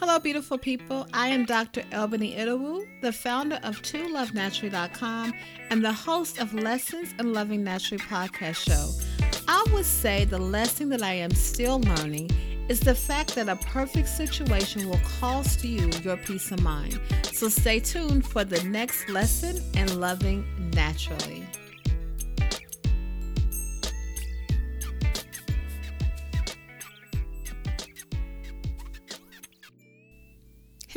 Hello, beautiful people. I am Dr. Albany Idawu, the founder of ToLoveNaturally.com and the host of Lessons in Loving Naturally podcast show. I would say the lesson that I am still learning is the fact that a perfect situation will cost you your peace of mind. So stay tuned for the next lesson in loving naturally.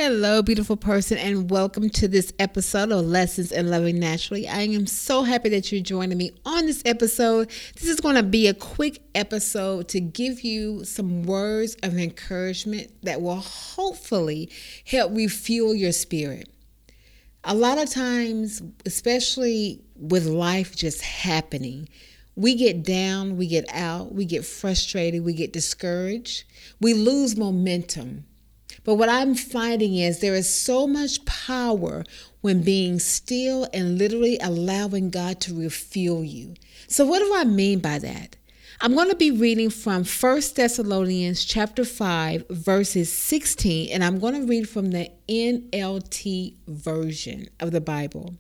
Hello, beautiful person, and welcome to this episode of Lessons in Loving Naturally. I am so happy that you're joining me on this episode. This is going to be a quick episode to give you some words of encouragement that will hopefully help refuel your spirit. A lot of times, especially with life just happening, we get down, we get out, we get frustrated, we get discouraged, we lose momentum but what I'm finding is there is so much power when being still and literally allowing God to refuel you. So what do I mean by that? I'm going to be reading from 1 Thessalonians chapter 5 verses 16 and I'm going to read from the NLT version of the Bible.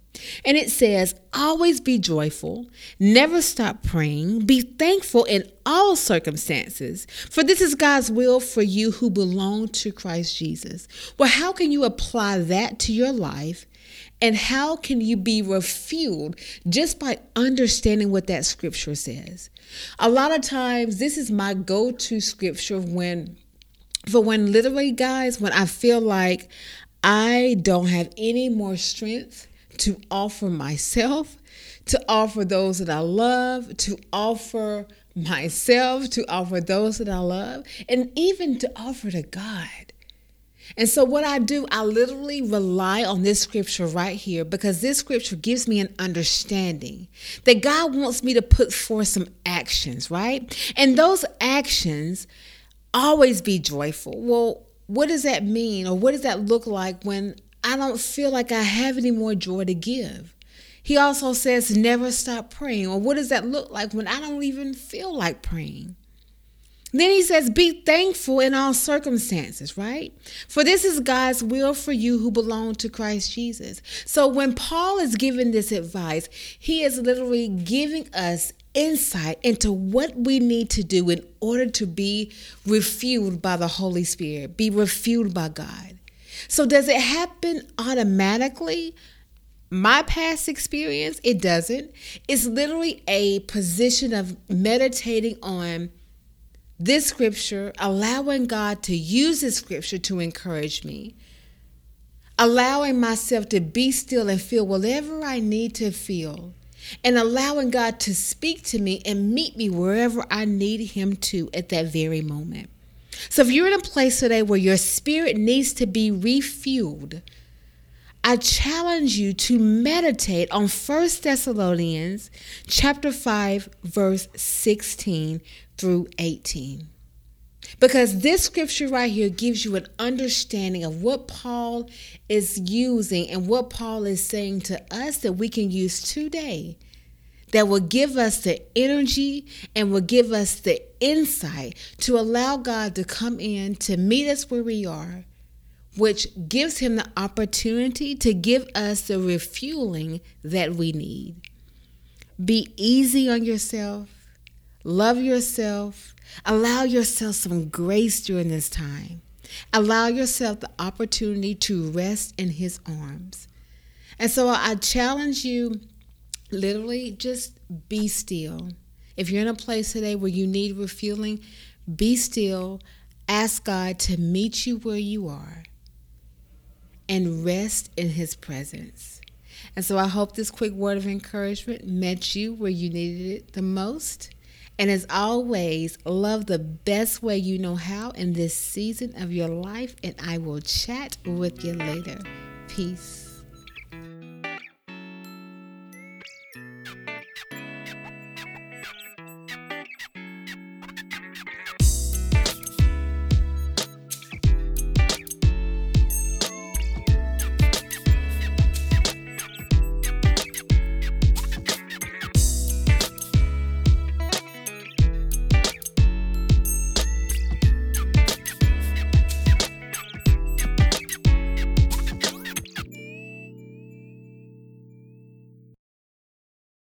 And it says, Always be joyful, never stop praying, be thankful in all circumstances, for this is God's will for you who belong to Christ Jesus. Well, how can you apply that to your life? And how can you be refueled just by understanding what that scripture says? A lot of times, this is my go to scripture when, for when literally, guys, when I feel like I don't have any more strength to offer myself, to offer those that I love, to offer myself, to offer those that I love, and even to offer to God. And so, what I do, I literally rely on this scripture right here because this scripture gives me an understanding that God wants me to put forth some actions, right? And those actions always be joyful. Well, what does that mean, or what does that look like when I don't feel like I have any more joy to give. He also says, never stop praying. Or what does that look like when I don't even feel like praying? Then he says, Be thankful in all circumstances, right? For this is God's will for you who belong to Christ Jesus. So when Paul is giving this advice, he is literally giving us insight into what we need to do in order to be refueled by the Holy Spirit, be refueled by God. So, does it happen automatically? My past experience, it doesn't. It's literally a position of meditating on this scripture, allowing God to use this scripture to encourage me, allowing myself to be still and feel whatever I need to feel, and allowing God to speak to me and meet me wherever I need Him to at that very moment. So if you're in a place today where your spirit needs to be refueled, I challenge you to meditate on 1 Thessalonians chapter 5 verse 16 through 18. Because this scripture right here gives you an understanding of what Paul is using and what Paul is saying to us that we can use today that will give us the energy and will give us the insight to allow God to come in to meet us where we are, which gives Him the opportunity to give us the refueling that we need. Be easy on yourself, love yourself, allow yourself some grace during this time. Allow yourself the opportunity to rest in His arms. And so I challenge you literally just be still. If you're in a place today where you need refueling, be still. Ask God to meet you where you are and rest in His presence. And so I hope this quick word of encouragement met you where you needed it the most. And as always, love the best way you know how in this season of your life. And I will chat with you later. Peace.